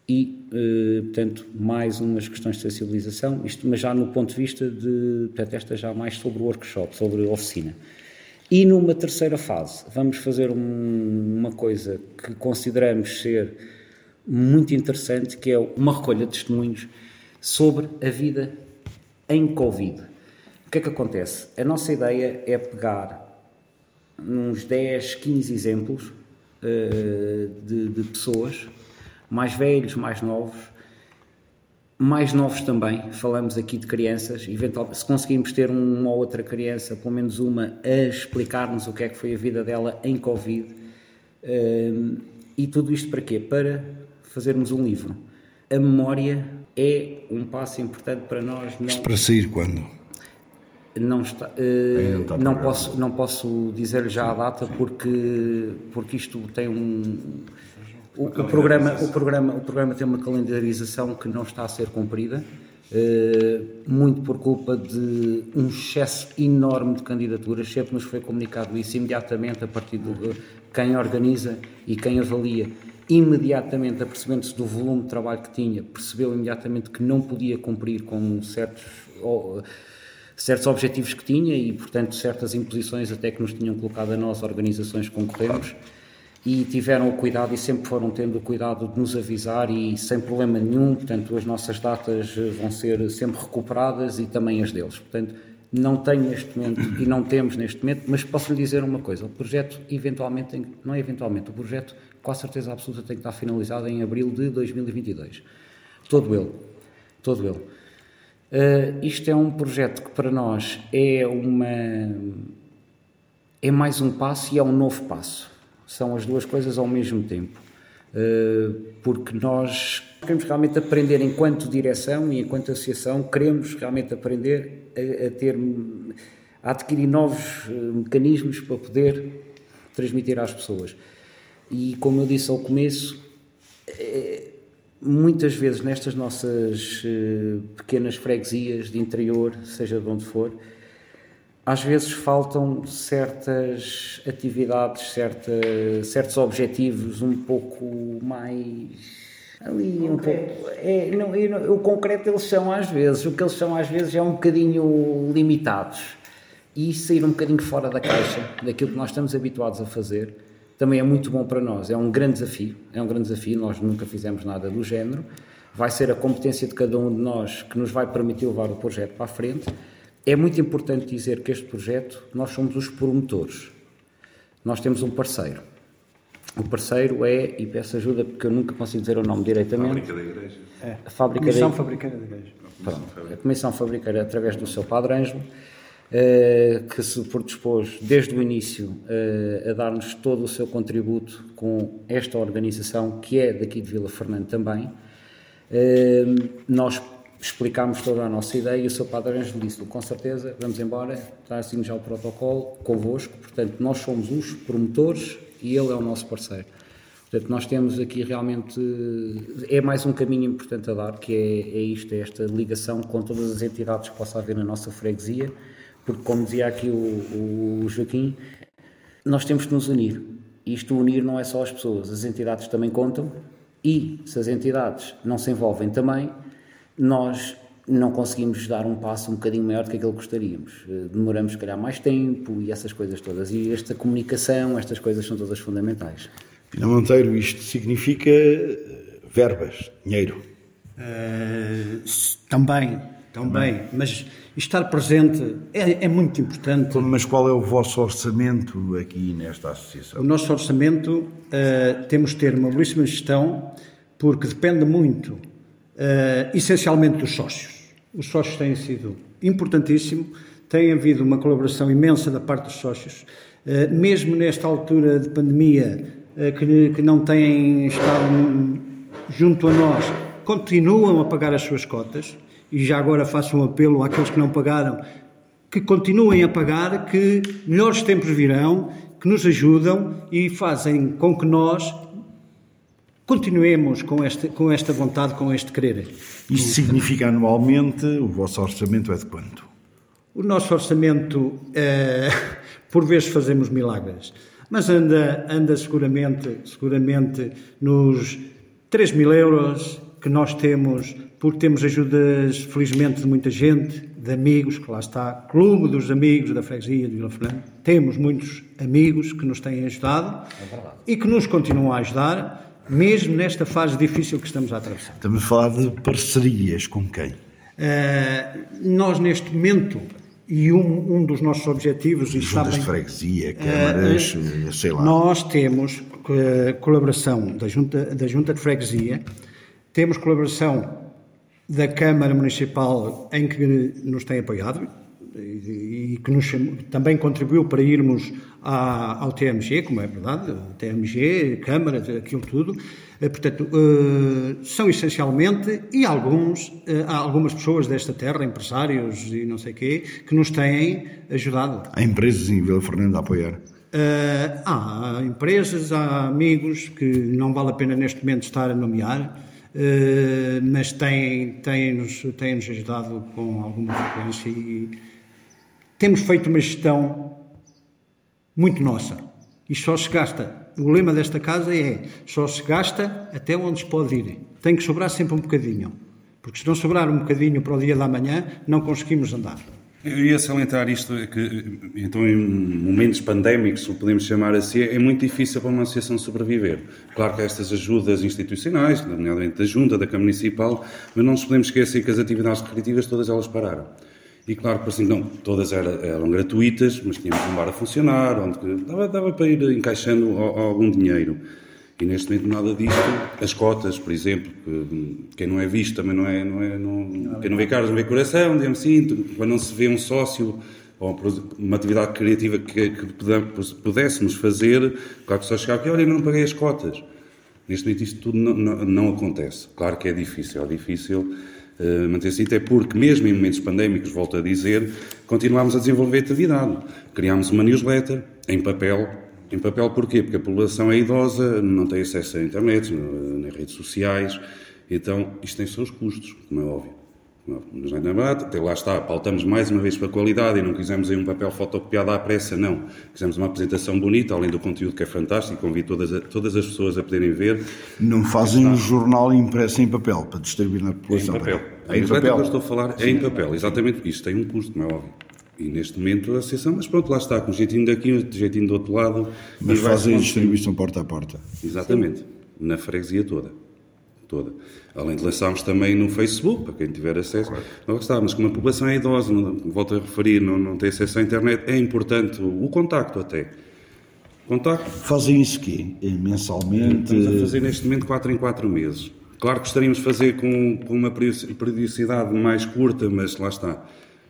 Speaker 4: e, eh, portanto, mais umas questões de sensibilização, isto, mas já no ponto de vista de, portanto, esta já mais sobre o workshop, sobre a oficina. E numa terceira fase, vamos fazer um, uma coisa que consideramos ser muito interessante, que é uma recolha de testemunhos sobre a vida em Covid. O que é que acontece? A nossa ideia é pegar uns 10, 15 exemplos uh, de, de pessoas mais velhos, mais novos, mais novos também, falamos aqui de crianças, eventualmente, se conseguimos ter uma ou outra criança, pelo menos uma, a explicar-nos o que é que foi a vida dela em Covid, um, e tudo isto para quê? Para fazermos um livro. A memória é um passo importante para nós.
Speaker 1: Não... Isto para sair quando?
Speaker 4: Não, está, uh, não, não posso, não posso dizer já a data porque, porque isto tem um. O, o, programa, o, programa, o programa tem uma calendarização que não está a ser cumprida, uh, muito por culpa de um excesso enorme de candidaturas. Sempre nos foi comunicado isso imediatamente a partir de quem organiza e quem avalia imediatamente apercebendo-se do volume de trabalho que tinha, percebeu imediatamente que não podia cumprir com certos certos objetivos que tinha e, portanto, certas imposições até que nos tinham colocado a nós, organizações que concorremos, e tiveram o cuidado e sempre foram tendo o cuidado de nos avisar e sem problema nenhum, portanto, as nossas datas vão ser sempre recuperadas e também as deles. Portanto, não tenho neste momento e não temos neste momento, mas posso lhe dizer uma coisa: o projeto, eventualmente, tem, não é eventualmente, o projeto, com a certeza absoluta, tem que estar finalizado em abril de 2022. Todo ele. Todo ele. Uh, isto é um projeto que para nós é uma é mais um passo e é um novo passo. São as duas coisas ao mesmo tempo. Uh, porque nós queremos realmente aprender enquanto direção e enquanto associação, queremos realmente aprender a, a ter a adquirir novos uh, mecanismos para poder transmitir às pessoas. E como eu disse ao começo, é, muitas vezes nestas nossas pequenas freguesias de interior, seja de onde for, às vezes faltam certas atividades, certa, certos objetivos um pouco mais ali um pouco é, não, não, o concreto eles são às vezes o que eles são às vezes é um bocadinho limitados e sair um bocadinho fora da caixa daquilo que nós estamos habituados a fazer também é muito bom para nós. É um grande desafio, é um grande desafio, nós nunca fizemos nada do género. Vai ser a competência de cada um de nós que nos vai permitir levar o projeto para a frente. É muito importante dizer que este projeto, nós somos os promotores. Nós temos um parceiro. O parceiro é, e peço ajuda porque eu nunca consigo dizer o nome diretamente.
Speaker 5: Fábrica da Igreja.
Speaker 2: É. A Fábrica Comissão da... Fabriqueira da Igreja.
Speaker 4: Pronto. A Comissão Fabriqueira, através do seu Padre Ângelo, eh, que se predispôs desde o início eh, a dar-nos todo o seu contributo com esta organização, que é daqui de Vila Fernando também. Eh, nós explicámos toda a nossa ideia e o seu padre Ângelo disse com certeza, vamos embora, assim já o protocolo convosco, portanto nós somos os promotores e ele é o nosso parceiro. Portanto, nós temos aqui realmente, é mais um caminho importante a dar, que é, é isto, é esta ligação com todas as entidades que possa haver na nossa freguesia, porque, como dizia aqui o, o Joaquim, nós temos que nos unir. Isto unir não é só as pessoas, as entidades também contam e se as entidades não se envolvem também, nós não conseguimos dar um passo um bocadinho maior do que aquele que gostaríamos. Eh, demoramos, se calhar, mais tempo e essas coisas todas. E esta comunicação, estas coisas são todas fundamentais.
Speaker 1: Pina Monteiro, isto significa eh, verbas, dinheiro?
Speaker 2: Uh, também, também, mas estar presente é, é, muito importante.
Speaker 1: Mas qual é o vosso orçamento aqui nesta associação?
Speaker 2: O nosso orçamento uh, temos de ter uma belíssima gestão, porque depende muito, uh, essencialmente, dos sócios. Os sócios têm sido importantíssimo, tem havido uma colaboração imensa da parte dos sócios, uh, mesmo nesta altura de pandemia, que, que não têm estado junto a nós, continuam a pagar as suas cotas e já agora faço um apelo àqueles que não pagaram, que continuem a pagar, que melhores tempos virão, que nos ajudam e fazem com que nós continuemos com esta, com esta vontade, com este querer.
Speaker 1: Isto significa anualmente, o vosso orçamento é de quanto?
Speaker 2: O nosso orçamento, é, por vezes fazemos milagres, mas anda, anda seguramente, seguramente nos 3 mil euros que nós temos porque temos ajudas, felizmente, de muita gente, de amigos, que lá está, Clube dos Amigos da Freguesia de Vila Fernanda. Temos muitos amigos que nos têm ajudado é e que nos continuam a ajudar, mesmo nesta fase difícil que estamos a atravessar.
Speaker 1: Estamos a falar de parcerias com quem?
Speaker 2: Uh, nós, neste momento, e um, um dos nossos objetivos...
Speaker 1: Juntas sabem, de freguesia, câmaras, uh, sei lá.
Speaker 2: Nós temos uh, colaboração da Junta, da Junta de Freguesia, temos colaboração da Câmara Municipal em que nos tem apoiado, e, que nos também contribuiu para irmos à, ao TMG, como é verdade, o TMG, Câmara, aquilo tudo. Eh, portanto, eh, são essencialmente, e alguns, eh, há algumas pessoas desta terra, empresários e não sei quê, que nos têm ajudado.
Speaker 1: Há empresas em Vila Fernanda a apoiar?
Speaker 2: há empresas, há amigos que não vale a pena neste momento estar a nomear, mas têm-nos têm têm -nos ajudado com alguma frequência e temos feito uma gestão muito nossa. E só se gasta o lema desta casa é só se gasta até onde se pode ir. Tem que sobrar sempre um bocadinho. Porque se não sobrar um bocadinho para o dia da manhã, não conseguimos andar.
Speaker 5: Eu ia salientar isto, é que então em momentos pandémicos, podemos chamar assim, é muito difícil para uma associação sobreviver. Claro que há estas ajudas institucionais, nomeadamente da Junta, da Câmara Municipal, mas não nos podemos esquecer que as atividades recreativas todas elas pararam. E claro que assim, não, todas eram, eram gratuitas, mas tínhamos um bar a funcionar, onde dava, dava para ir encaixando algum dinheiro. E neste momento nada disto. As cotas, por exemplo, que quem não é visto também não é. Não é não, quem não vê caras não vê coração, digamos assim. Quando não se vê um sócio ou uma atividade criativa que, que pudéssemos fazer, claro que só chegar aqui, olha, não paguei as cotas. Neste momento isto tudo não, não, não acontece. Claro que é difícil, é difícil uh, manter-se até porque, mesmo em momentos pandémicos, volto a dizer, continuámos a desenvolver atividade. Criámos uma newsletter em papel. Em papel porquê? Porque a população é idosa, não tem acesso à internet, nem redes sociais, então isto tem seus custos, como é óbvio. Mas não é até lá está, pautamos mais uma vez para a qualidade e não quisemos aí um papel fotocopiado à pressa, não. Quisemos uma apresentação bonita, além do conteúdo que é fantástico, convido todas, a, todas as pessoas a poderem ver.
Speaker 1: Não fazem um jornal impresso em papel para distribuir na população?
Speaker 5: É em papel. É em papel. que eu estou a falar é em papel, exatamente. Isto tem um custo, como é óbvio. E neste momento a associação, mas pronto, lá está, com um jeitinho daqui, um jeitinho do outro lado.
Speaker 1: Mas fazem a distribuição porta a porta.
Speaker 5: Exatamente, Sim. na freguesia toda toda. Além de lançarmos também no Facebook, para quem tiver acesso. Claro. Não está, mas como a população é idosa, não, volto a referir, não, não tem acesso à internet, é importante o, o contacto até.
Speaker 1: Contacto. Fazem isso quê? Mensalmente?
Speaker 5: Estamos a fazer neste momento 4 em 4 meses. Claro que gostaríamos de fazer com, com uma periodicidade mais curta, mas lá está.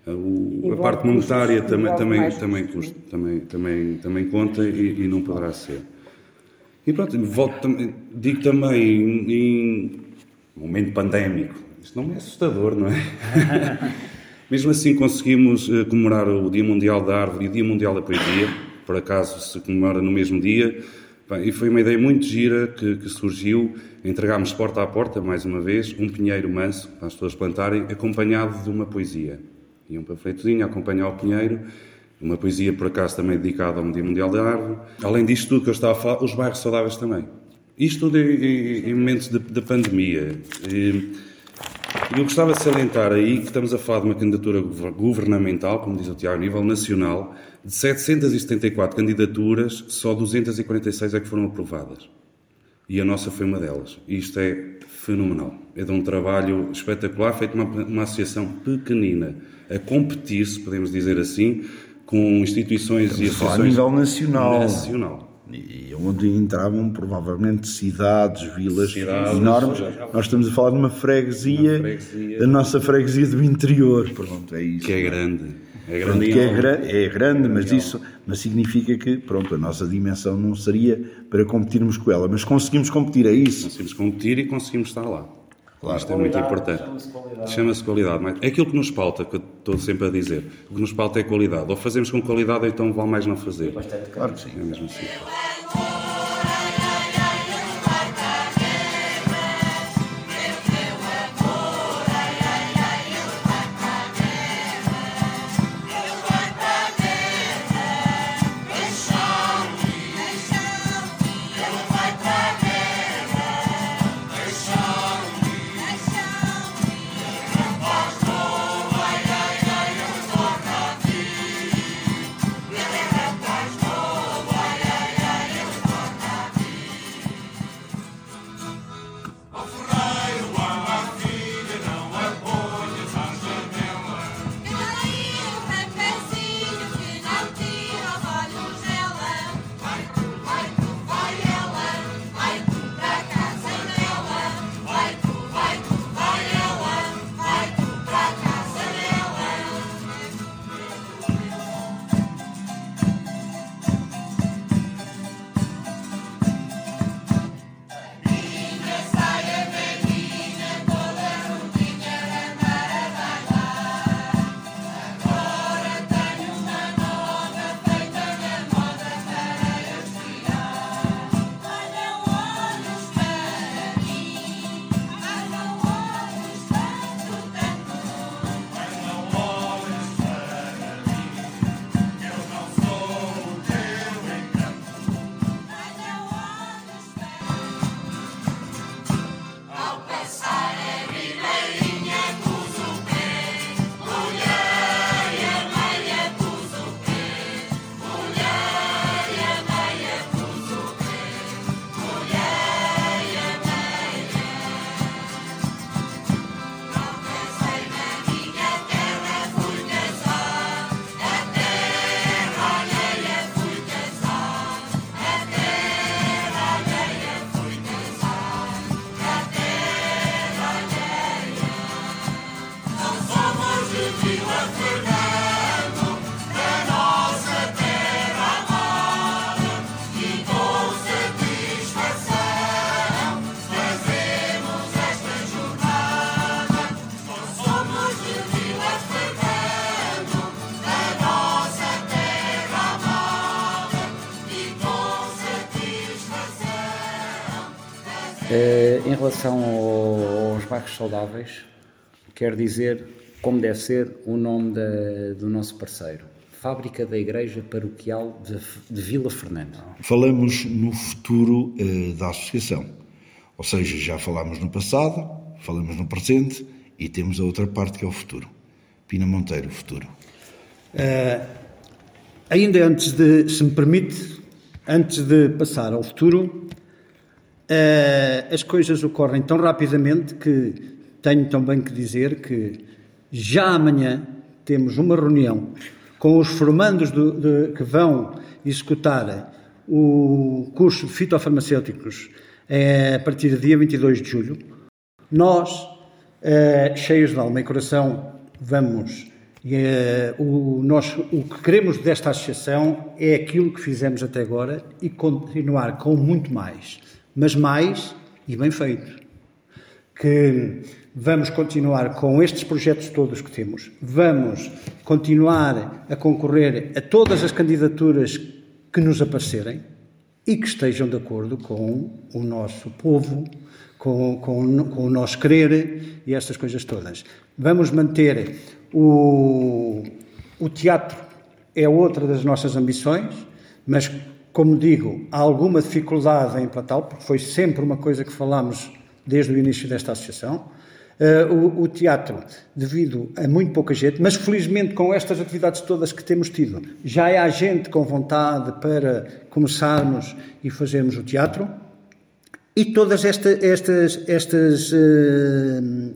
Speaker 5: O, a parte monetária também, também, também, custa, também, também, também conta e, e não poderá ser. E pronto, volto, digo também em momento pandémico, isto não é assustador, não é? Mesmo assim conseguimos uh, comemorar o Dia Mundial da Árvore e o Dia Mundial da Poesia, por acaso se comemora no mesmo dia, Bem, e foi uma ideia muito gira que, que, surgiu, entregámos porta a porta, mais uma vez, um pinheiro manso, para as pessoas plantarem, acompanhado de uma poesia. E um panfletozinho a acompanhar o pinheiro, uma poesia, por acaso, também dedicada ao Dia Mundial da Árvore. Além disto tudo que eu estava a falar, os bairros saudáveis também. Isto tudo em, momentos de, de pandemia. E, eu gostava de salientar aí que estamos a falar de uma candidatura governamental, como diz o Tiago, a nível nacional, de 774 candidaturas, só 246 é que foram aprovadas. E a nossa foi uma delas. E isto é fenomenal. É de um trabalho espetacular, feito uma, uma associação pequenina, a competir, se podemos dizer assim, com instituições Estamos
Speaker 1: e associações. A nível nacional.
Speaker 5: Nacional.
Speaker 1: E onde entravam provavelmente cidades, vilas cidades, enormes. Nós estamos a falar de uma freguesia, freguesia, da nossa freguesia do interior. Pronto, é isso.
Speaker 5: Que é grande. É grande,
Speaker 1: que é, gra é grande mas isso mas significa que pronto, a nossa dimensão não seria para competirmos com ela, mas conseguimos competir, é isso?
Speaker 5: Conseguimos competir e conseguimos estar lá. Claro. Isto é muito importante. Chama-se qualidade. Chama qualidade. Mas é aquilo que nos falta, que eu estou sempre a dizer. O que nos falta é qualidade. Ou fazemos com qualidade, ou então vale mais não fazer.
Speaker 1: Claro que sim.
Speaker 5: É mesmo assim.
Speaker 4: Relação ao, aos bairros saudáveis, quero dizer como deve ser o nome da, do nosso parceiro. Fábrica da Igreja Paroquial de, de Vila Fernanda.
Speaker 1: Falamos no futuro uh, da associação, ou seja, já falámos no passado, falamos no presente e temos a outra parte que é o futuro. Pina Monteiro, o futuro.
Speaker 2: Uh, ainda antes de, se me permite, antes de passar ao futuro, Uh, as coisas ocorrem tão rapidamente que tenho também que dizer que já amanhã temos uma reunião com os formandos do, de, que vão executar o curso de fitofarmacêuticos uh, a partir do dia 22 de julho. Nós, uh, cheios de alma e coração, vamos. o, nós, o que queremos desta associação é aquilo que fizemos até agora e continuar com muito mais mas mais e bem feito. Que vamos continuar com estes projetos todos que temos, vamos continuar a concorrer a todas as candidaturas que nos aparecerem e que estejam de acordo com o nosso povo, com, com, com o nosso querer e estas coisas todas. Vamos manter o, o teatro, é outra das nossas ambições, mas como digo, há alguma dificuldade em implantá-lo, porque foi sempre uma coisa que falámos desde o início desta associação. Uh, o, o, teatro, devido a muito pouca gente, mas felizmente com estas atividades todas que temos tido, já há gente com vontade para começarmos e fazermos o teatro. E todas esta, estas, estas, uh, uh,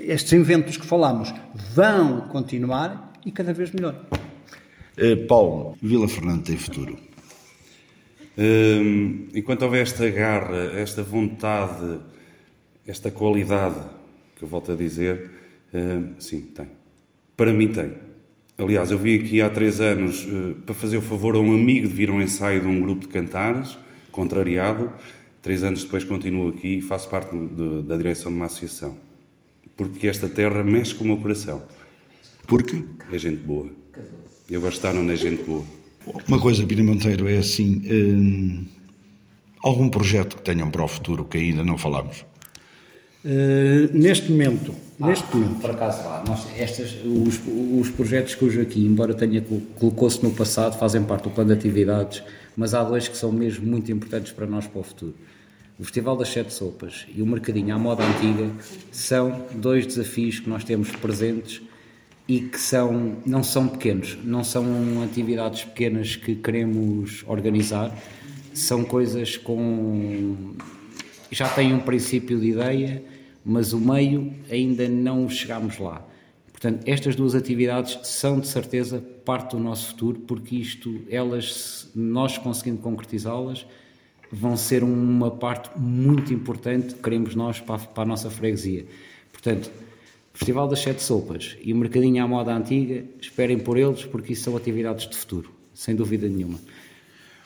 Speaker 2: estes eventos que falámos vão continuar e cada vez melhor.
Speaker 1: Paulo, Vila Fernanda tem futuro.
Speaker 5: Um, enquanto houver esta garra, esta vontade, esta qualidade, que eu volto a dizer, um, sim, tem. Para mim tem. Aliás, eu vim aqui há três anos uh, para fazer o favor a um amigo de vir a um ensaio de um grupo de cantares, contrariado. Três anos depois continuo aqui e faço parte de, da direção de uma associação. Porque esta terra mexe com o meu coração.
Speaker 1: Porquê?
Speaker 5: É gente boa. Eu gosto de estar onde é gente boa.
Speaker 1: Uma coisa, Pina Monteiro, é assim: hum, algum projeto que tenham para o futuro que ainda não falamos?
Speaker 2: Uh, neste momento,
Speaker 4: ah,
Speaker 2: neste momento.
Speaker 4: Por acaso lá, nós, estes, os, os projetos que o Joaquim, embora tenha colocou-se no passado, fazem parte do plano de atividades, mas há dois que são mesmo muito importantes para nós para o futuro. O Festival das Sete Sopas e o Mercadinho à Moda Antiga são dois desafios que nós temos presentes e que são, não são pequenos, não são atividades pequenas que queremos organizar, são coisas com. já têm um princípio de ideia, mas o meio ainda não chegámos lá. Portanto, estas duas atividades são de certeza parte do nosso futuro, porque isto, elas, nós conseguindo concretizá-las, vão ser uma parte muito importante, queremos nós, para a, para a nossa freguesia. Portanto, Festival das Sete Sopas e o Mercadinho à Moda Antiga, esperem por eles porque isso são atividades de futuro, sem dúvida nenhuma.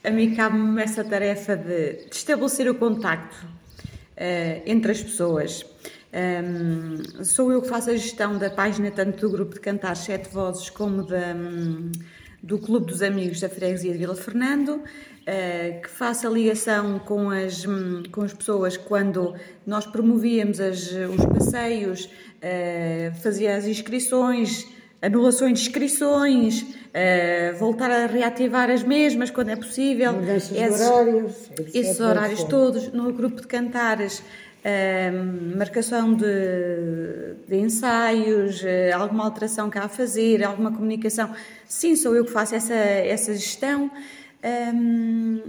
Speaker 6: A mim cabe-me essa tarefa de, estabelecer o contacto uh, entre as pessoas. Um, sou eu que faço a gestão da página tanto do grupo de Cantar Sete Vozes como da, um, do Clube dos Amigos da Freguesia de Vila Fernando. Uh, que faça ligação com as, hum, com as pessoas quando nós promovíamos as, os passeios, uh, fazia as inscrições, anulações de inscrições, uh, voltar a reativar as mesmas quando é possível.
Speaker 3: Mudanças esses, horários.
Speaker 6: Esses horários todos. No grupo de cantares, marcação de, de ensaios, alguma alteração que há a fazer, alguma comunicação. Sim, sou eu que faço essa, essa gestão. Um,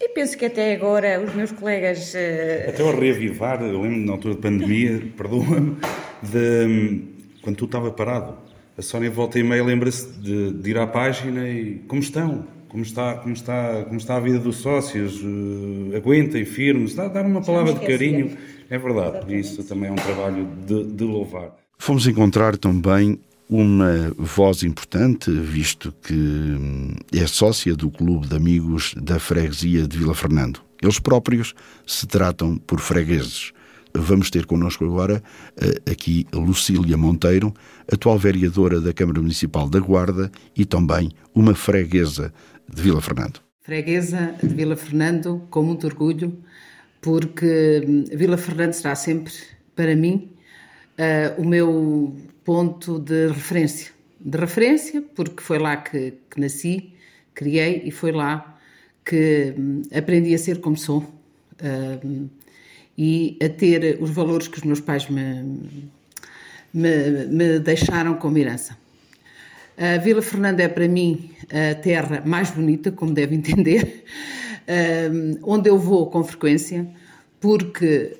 Speaker 6: e penso que até agora os meus colegas. Uh...
Speaker 5: Até ao reavivar, eu lembro na altura da pandemia, perdoa-me, de quando tu estava parado. A Sónia volta e meia lembra-se de, de, ir à página e como estão? Como está, como está, como está a vida dos sócios? Uh, aguentem, firmes, dá, dar uma palavra de carinho. É verdade, Exatamente. isso também é um trabalho de, de louvar.
Speaker 1: Fomos encontrar também uma voz importante, visto que hum, é sócia do Clube de Amigos da Freguesia de Vila Fernando. Eles próprios se tratam por fregueses. Vamos ter connosco agora eh, aqui Lucília Monteiro, atual vereadora da Câmara Municipal da Guarda e também uma freguesa de Vila Fernando.
Speaker 7: Freguesa de Vila Fernando, com muito orgulho, porque hum, Vila Fernando será sempre, para mim, uh, o meu ponto de referência. De referência, porque foi lá que, que nasci, criei e foi lá que hum, aprendi a ser como sou uh, e a ter os valores que os meus pais me, me, me deixaram como herança. A Vila Fernanda é para mim a terra mais bonita, como deve entender, onde eu vou com frequência, porque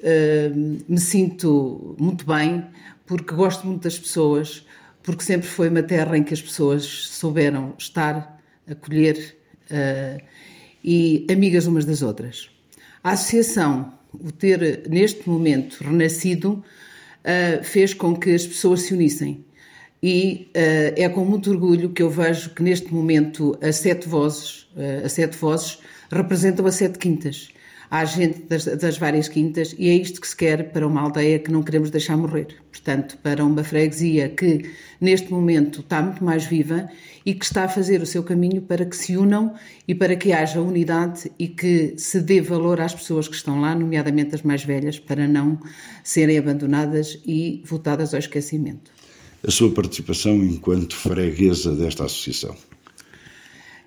Speaker 7: me sinto muito bem, porque gosto muito das pessoas, porque sempre foi uma terra em que as pessoas souberam estar, acolher uh, e amigas umas das outras. A associação, o ter neste momento renascido, uh, fez com que as pessoas se unissem. E uh, é com muito orgulho que eu vejo que neste momento as sete vozes, as sete vozes representam as sete quintas à gente das, das, várias quintas e é isto que se quer para uma aldeia que não queremos deixar morrer. Portanto, para uma freguesia que neste momento está muito mais viva e que está a fazer o seu caminho para que se unam e para que haja unidade e que se dê valor às pessoas que estão lá, nomeadamente as mais velhas, para não serem abandonadas e votadas ao esquecimento.
Speaker 1: A sua participação enquanto freguesa desta associação?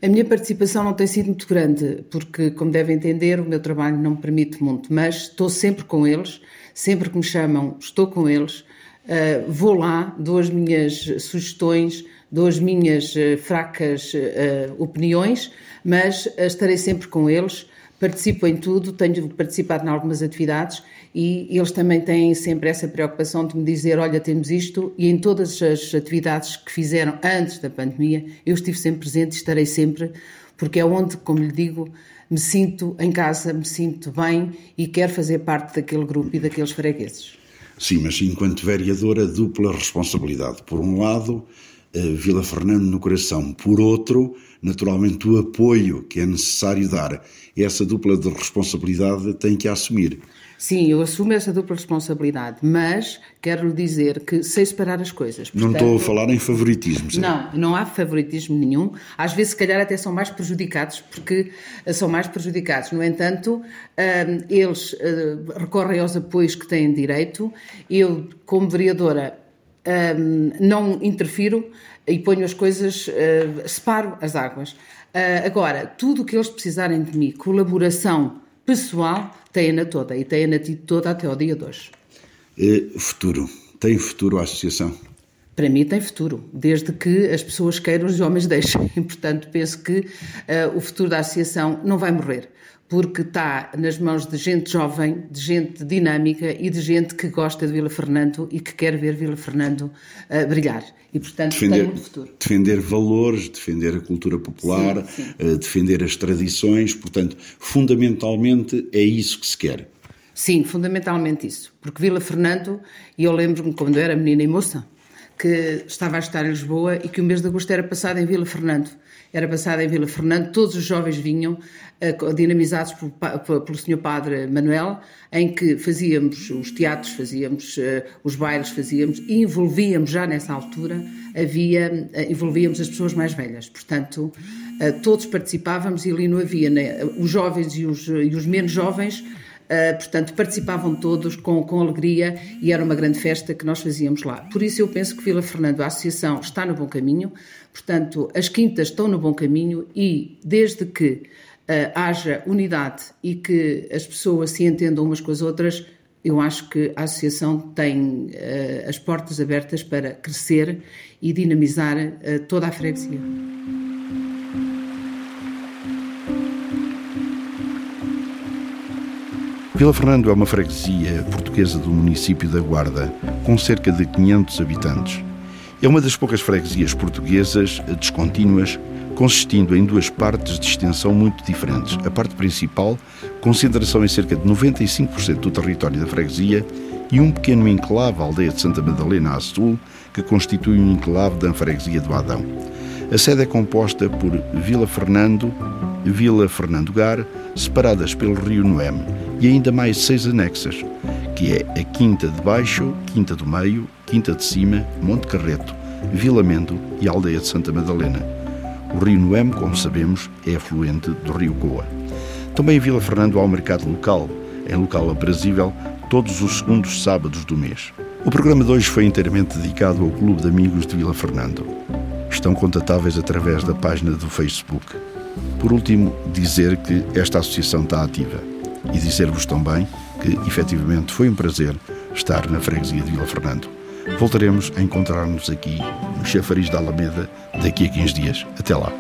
Speaker 7: A minha participação não tem sido muito grande, porque, como devem entender, o meu trabalho não me permite muito, mas estou sempre com eles, sempre que me chamam, estou com eles, uh, vou lá, dou as minhas sugestões, dou as minhas uh, fracas uh, opiniões, mas estarei sempre com eles, participo em tudo, tenho participado em algumas atividades e eles também têm sempre essa preocupação de me dizer: olha, temos isto, e em todas as atividades que fizeram antes da pandemia, eu estive sempre presente e estarei sempre, porque é onde, como lhe digo, me sinto em casa, me sinto bem e quero fazer parte daquele grupo e daqueles fregueses.
Speaker 1: Sim, mas enquanto vereadora, dupla responsabilidade. Por um lado, eh, Vila Fernando no coração, por outro, naturalmente o apoio que é necessário dar. Essa dupla de responsabilidade tem que assumir.
Speaker 7: Sim, eu assumo essa dupla responsabilidade, mas quero lhe dizer que sei separar as coisas.
Speaker 1: Portanto, não estou a falar em favoritismo. Certo?
Speaker 7: Não, não há favoritismo nenhum. Às vezes, se calhar, até são mais prejudicados, porque eh, são mais prejudicados. No entanto, eh, eles eh, recorrem aos apoios que têm direito. Eu, como vereadora, não interfiro e ponho as coisas, separo as águas. Agora, tudo o que eles precisarem de mim, colaboração pessoal, tem-na toda e tem-na tido toda até ao dia de hoje.
Speaker 1: futuro. Tem futuro a associação?
Speaker 7: Para mim tem futuro, desde que as pessoas queiram os homens deixem. Portanto, penso que uh, o futuro da associação não vai morrer porque está nas mãos de gente jovem, de gente dinâmica e de gente que gosta de Vila Fernando e que quer ver Vila Fernando uh, brilhar. E, portanto, defender, tem muito futuro.
Speaker 1: Defender valores, defender a cultura popular, sim, sim. Uh, defender as tradições, portanto, fundamentalmente é isso que se quer.
Speaker 7: Sim, fundamentalmente isso. Porque Vila Fernando, e eu lembro-me quando eu era menina e moça, que estava a estar em Lisboa e que o mês de agosto era passado em Vila Fernando era passada em Vila Fernando, todos os jovens vinham uh, dinamizados por, por, pelo Sr. Padre Manuel, em que fazíamos os teatros, fazíamos uh, os bailes, fazíamos e envolvíamos já nessa altura, havia, uh, envolvíamos as pessoas mais velhas. Portanto, todos participávamos e ali não havia né, os jovens e os, e os menos jovens Uh, portanto, participavam todos com, com alegria e era uma grande festa que nós fazíamos lá. Por isso, eu penso que Vila Fernando, a associação, está no bom caminho, portanto, as quintas estão no bom caminho e, desde que uh, haja unidade e que as pessoas se entendam umas com as outras, eu acho que a associação tem uh, as portas abertas para crescer e dinamizar toda a freguesia.
Speaker 1: Vila Fernando é uma freguesia portuguesa do município da Guarda, com cerca de 500 habitantes. É uma das poucas freguesias portuguesas descontínuas, consistindo em duas partes de extensão muito diferentes. A parte principal, concentração em cerca de 95% do território da freguesia, e um pequeno enclave, a aldeia de Santa Madalena a sul, que constitui um enclave da freguesia do Adão. A sede é composta por Vila Fernando, Vila Fernando Gar, separadas pelo rio Noeme, e ainda mais seis anexas, que é a Quinta de Baixo, Quinta do Meio, Quinta de Cima, Monte Carreto, Vila Mendo e aldeia de Santa Madalena. O rio Noeme, como sabemos, é afluente do rio Coa. Também em Vila Fernando há um mercado local, em local aprazível, todos os segundos sábados do mês. O programa de hoje foi inteiramente dedicado ao Clube de Amigos de Vila Fernando estão contatáveis através da página do Facebook. Por último, dizer que esta associação está ativa e dizer-vos também que, efetivamente, foi um prazer estar na freguesia de Vila Fernando. Voltaremos a encontrar-nos aqui no Chafariz da Alameda daqui a 15 dias. Até lá.